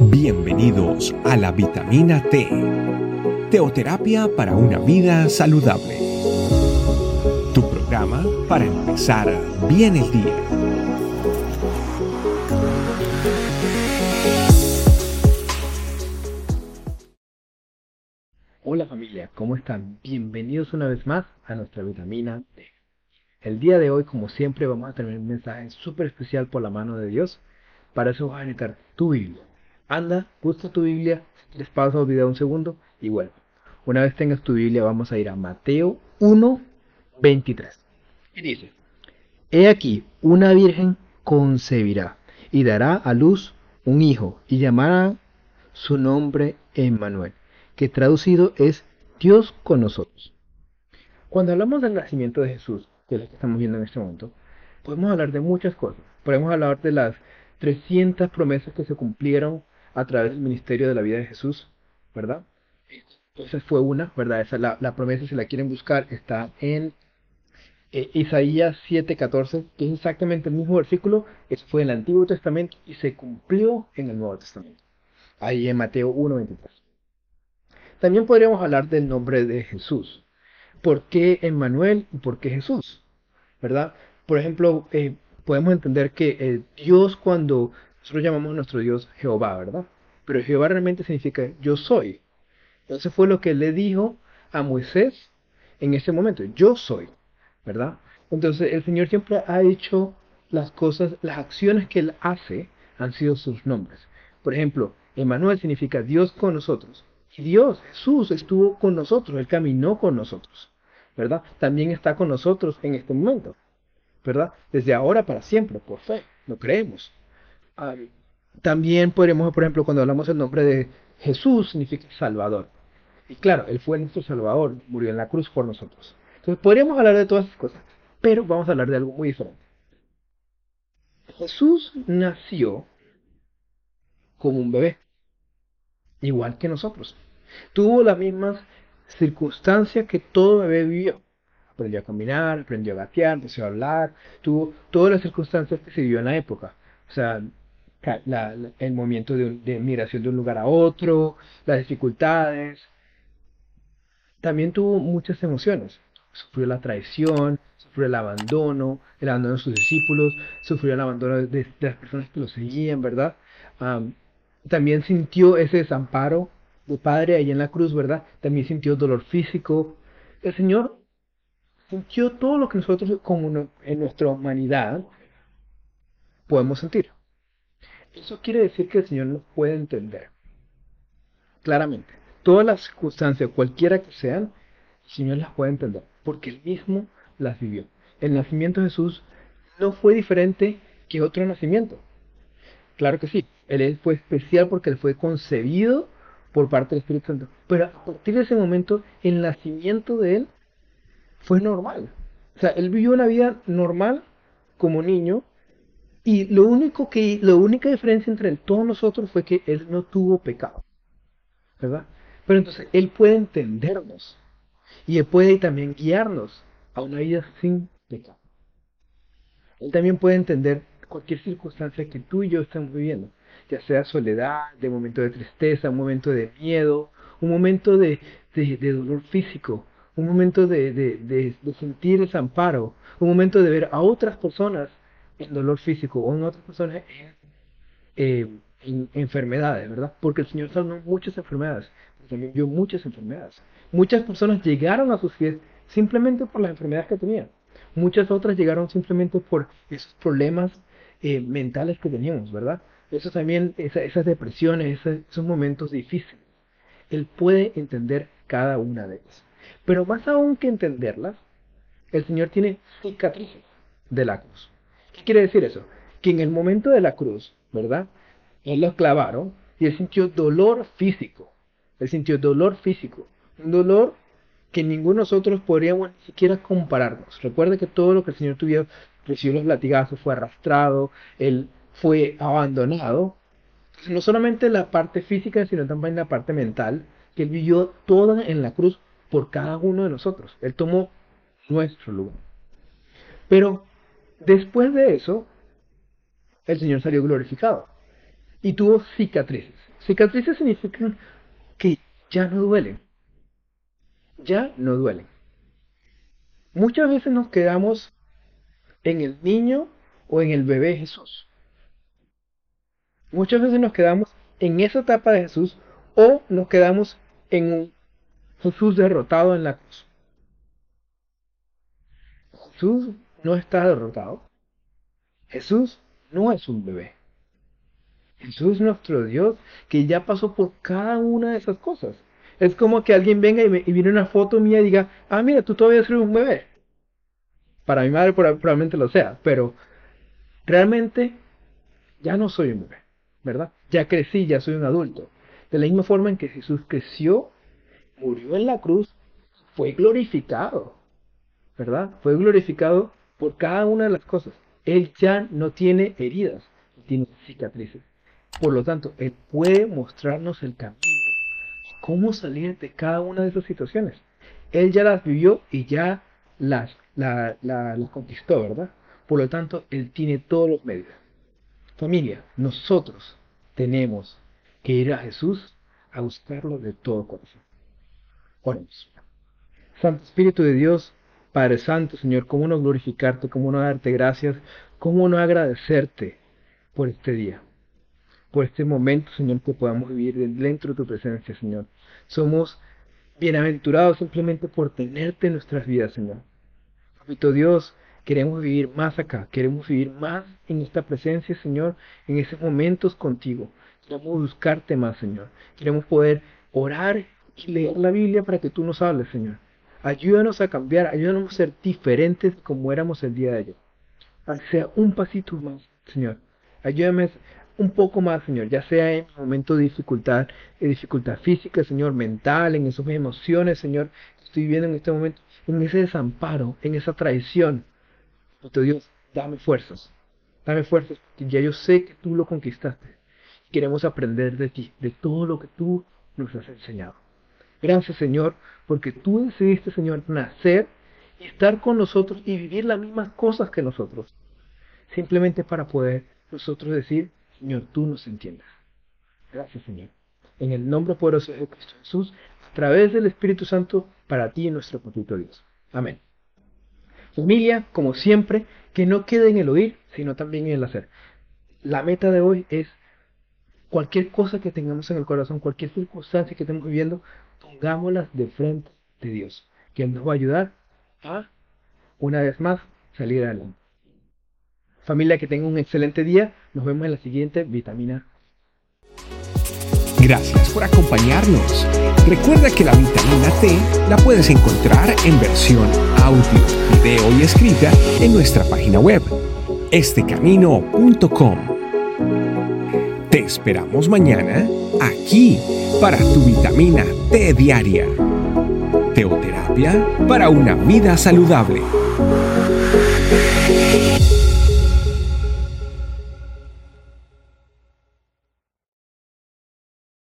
Bienvenidos a la vitamina T, teoterapia para una vida saludable. Tu programa para empezar bien el día. ¿Cómo están? Bienvenidos una vez más a nuestra vitamina T. El día de hoy, como siempre, vamos a tener un mensaje súper especial por la mano de Dios. Para eso vas a necesitar tu Biblia anda, busca tu Biblia, les paso el video un segundo y vuelvo. Una vez tengas tu Biblia, vamos a ir a Mateo 1, 23. Y dice, He aquí, una virgen concebirá y dará a luz un hijo y llamará su nombre Emmanuel, que traducido es Dios con nosotros. Cuando hablamos del nacimiento de Jesús, que es lo que estamos viendo en este momento, podemos hablar de muchas cosas. Podemos hablar de las 300 promesas que se cumplieron a través del ministerio de la vida de Jesús, ¿verdad? Esa fue una, ¿verdad? Esa, la, promesa, si la quieren buscar, está en eh, Isaías 7:14, que es exactamente el mismo versículo, eso fue en el Antiguo Testamento y se cumplió en el Nuevo Testamento. Ahí en Mateo 1:23. También podríamos hablar del nombre de Jesús. ¿Por qué Emmanuel y por qué Jesús? ¿Verdad? Por ejemplo, eh, podemos entender que eh, Dios cuando nosotros llamamos a nuestro Dios Jehová, ¿verdad? Pero Jehová realmente significa yo soy. Entonces fue lo que le dijo a Moisés en ese momento, yo soy, ¿verdad? Entonces el Señor siempre ha hecho las cosas, las acciones que Él hace han sido sus nombres. Por ejemplo, Emmanuel significa Dios con nosotros. Y Dios, Jesús, estuvo con nosotros, Él caminó con nosotros, ¿verdad? También está con nosotros en este momento, ¿verdad? Desde ahora para siempre, por fe, lo creemos también podríamos, por ejemplo, cuando hablamos del nombre de Jesús, significa Salvador. Y claro, Él fue nuestro Salvador, murió en la cruz por nosotros. Entonces podríamos hablar de todas esas cosas, pero vamos a hablar de algo muy diferente. Jesús nació como un bebé, igual que nosotros. Tuvo las mismas circunstancias que todo bebé vivió. Aprendió a caminar, aprendió a gatear, a hablar, tuvo todas las circunstancias que se vivió en la época. O sea, el movimiento de, migración de un lugar a otro, las dificultades. También tuvo muchas emociones. Sufrió la traición, sufrió el abandono, el abandono de sus discípulos, sufrió el abandono de, las personas que lo seguían, ¿verdad? También sintió ese desamparo de Padre ahí en la cruz, ¿verdad? También sintió dolor físico. El Señor sintió todo lo que nosotros como en nuestra humanidad podemos sentir. Eso quiere decir que el Señor nos puede entender. Claramente. Todas las circunstancias, cualquiera que sean, el Señor las puede entender. Porque Él mismo las vivió. El nacimiento de Jesús no fue diferente que otro nacimiento. Claro que sí. Él fue especial porque Él fue concebido por parte del Espíritu Santo. Pero a partir de ese momento, el nacimiento de Él fue normal. O sea, Él vivió una vida normal como niño y lo único que, la única diferencia entre todos nosotros fue que él no tuvo pecado. ¿Verdad? Pero entonces él puede entendernos. Y él puede también guiarnos a una vida sin pecado. Él también puede entender cualquier circunstancia que tú y yo estemos viviendo. Sea soledad, de momento de tristeza, un momento de miedo, un momento de, dolor físico, un momento de, sentir desamparo, un momento de ver a otras personas en dolor físico o en otras personas eh, en enfermedades, ¿verdad? Porque el Señor sanó muchas enfermedades, también vio muchas enfermedades. Muchas personas llegaron a sus pies simplemente por las enfermedades que tenían. Muchas otras llegaron simplemente por esos problemas eh, mentales que teníamos, ¿verdad? Eso también, esas depresiones, esos momentos difíciles. Él puede entender cada una de ellas. Pero más aún que entenderlas, el Señor tiene cicatrices de la cruz. ¿Qué quiere decir eso? Que en el momento de la cruz, ¿verdad? Él lo clavaron y él sintió dolor físico. Él sintió dolor físico. Un dolor que ninguno de nosotros podríamos ni siquiera compararnos. Recuerde que todo lo que el Señor tuviera, recibió los latigazos, fue arrastrado, él fue abandonado. no solamente la parte física, sino también la parte mental, que Él vivió toda en la cruz por cada uno de nosotros. Él tomó nuestro lugar. Pero después de eso, el Señor salió glorificado y tuvo cicatrices. Cicatrices significan que ya no duelen. Ya no duelen. Muchas veces nos quedamos en el niño o en el bebé Jesús. Muchas veces nos quedamos en esa etapa de Jesús o nos quedamos en un Jesús derrotado en la cruz. Jesús no está derrotado. Jesús no es un bebé. Jesús es nuestro Dios que ya pasó por cada una de esas cosas. Es como que alguien venga y, me, viene una foto mía y diga, ah, mira, tú todavía eres un bebé. Para mi madre probablemente lo sea, pero realmente ya no soy un bebé, ¿verdad? Ya crecí, ya soy un adulto. De la misma forma en que Jesús creció, murió en la cruz, fue glorificado, ¿verdad? Fue glorificado por cada una de las cosas. Él ya no tiene heridas, tiene cicatrices. Por lo tanto, Él puede mostrarnos el camino, cómo salir de cada una de esas situaciones. Él ya las vivió y ya las, las conquistó, ¿verdad? Por lo tanto, Él tiene todos los medios. Familia, nosotros tenemos que ir a Jesús a buscarlo de todo corazón. Oremos. Santo Espíritu de Dios, Padre Santo, Señor, ¿cómo no glorificarte, cómo no darte gracias, cómo no agradecerte por este día? por este momento, Señor, que podamos vivir dentro de tu presencia, Señor. Somos bienaventurados simplemente por tenerte en nuestras vidas, Señor. Papito Dios, queremos vivir más acá, queremos vivir más en esta presencia, Señor, en esos momentos contigo. Queremos buscarte más, Señor. Queremos poder orar y leer la Biblia para que tú nos hables, Señor. Ayúdanos a cambiar, ayúdanos a ser diferentes como éramos el día de ayer. Sea un pasito más, Señor. Ayúdame un poco más, Señor, ya sea en momento de dificultad, de dificultad física, Señor, mental, en esas emociones, Señor, que estoy viviendo en este momento, en ese desamparo, en esa traición. Dios, dame fuerzas, dame fuerzas, porque ya yo sé que tú lo conquistaste. Queremos aprender de ti, de todo lo que tú nos has enseñado. Gracias, Señor, porque tú decidiste, Señor, nacer y estar con nosotros y vivir las mismas cosas que nosotros. Simplemente para poder nosotros decir, Señor, tú nos entiendas. Gracias, Señor. En el nombre poderoso de Cristo Jesús, a través del Espíritu Santo, para ti y nuestro papito Dios. Amén. Familia, como siempre, que no quede en el oír, sino también en el hacer. La meta de hoy es cualquier cosa que tengamos en el corazón, cualquier circunstancia que estemos viviendo, pongámoslas de frente de Dios, que Él nos va a ayudar a, una vez más, salir adelante. Familia, que tenga un excelente día. Nos vemos en la siguiente vitamina. Gracias por acompañarnos. Recuerda que la vitamina T la puedes encontrar en versión audio, video y escrita en nuestra página web, estecamino.com. Te esperamos mañana aquí para tu vitamina T diaria. Teoterapia para una vida saludable.